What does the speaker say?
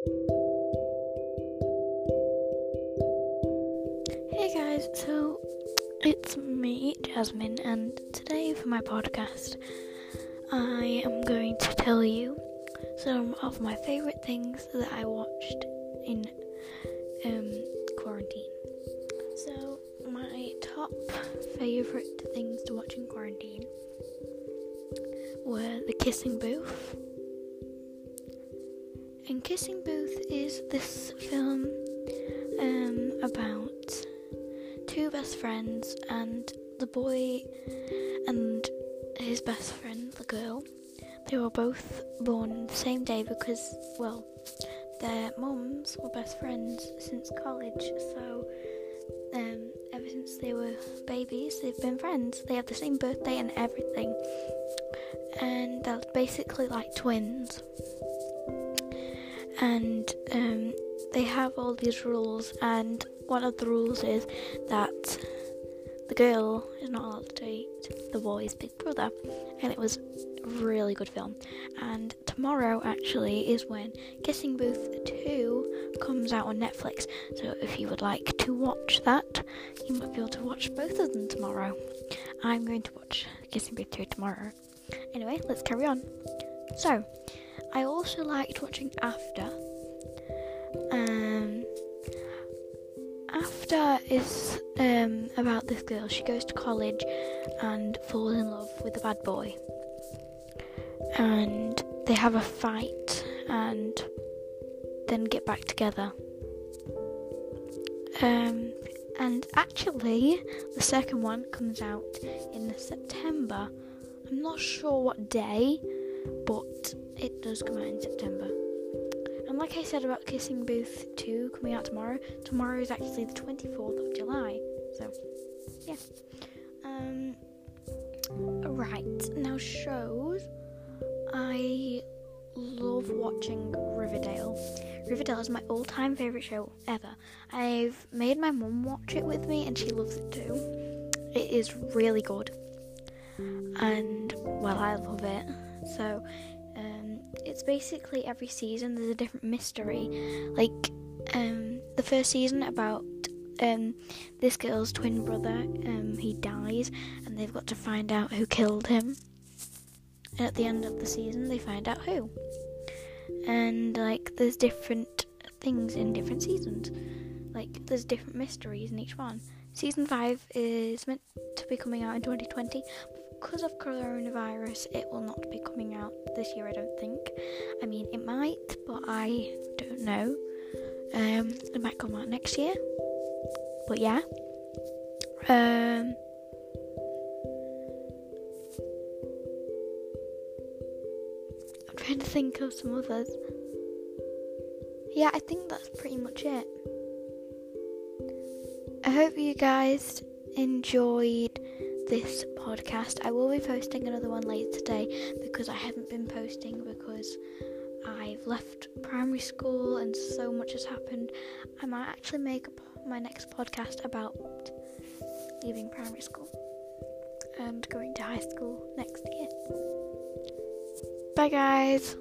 Hey guys, so it's me, Jasmine, and today for my podcast, I am going to tell you some of my favourite things that I watched in um, quarantine. So, my top favourite things to watch in quarantine were The Kissing Booth. And Kissing Booth is this film um, about two best friends and the boy and his best friend, the girl. They were both born the same day because, well, their mums were best friends since college. So, um, ever since they were babies, they've been friends. They have the same birthday and everything, and they're basically like twins. And um, they have all these rules, and one of the rules is that the girl is not allowed to date the boy's big brother, and it was a really good film. And tomorrow actually is when Kissing Booth 2 comes out on Netflix. So if you would like to watch that, you might be able to watch both of them tomorrow. I'm going to watch Kissing Booth 2 tomorrow. Anyway, let's carry on. So, I also liked watching After. Um, After is um, about this girl. She goes to college and falls in love with a bad boy. And they have a fight and then get back together. Um, and actually, the second one comes out in September. I'm not sure what day, but it does come out in September. And like I said about Kissing Booth 2 coming out tomorrow, tomorrow is actually the 24th of July. So, yeah. Um, right, now shows. I love watching Riverdale. Riverdale is my all time favourite show ever. I've made my mum watch it with me and she loves it too. It is really good. And, well, I love it. So, it's basically every season there's a different mystery. Like, um, the first season about um, this girl's twin brother, um, he dies, and they've got to find out who killed him. And at the end of the season, they find out who. And like, there's different things in different seasons. Like, there's different mysteries in each one. Season five is meant to be coming out in 2020. Because of coronavirus, it will not be coming out this year, I don't think. I mean, it might, but I don't know. Um, it might come out next year. But yeah. Um, I'm trying to think of some others. Yeah, I think that's pretty much it. I hope you guys enjoyed this podcast. I will be posting another one later today because I haven't been posting because I've left primary school and so much has happened. I might actually make my next podcast about leaving primary school and going to high school next year. Bye, guys.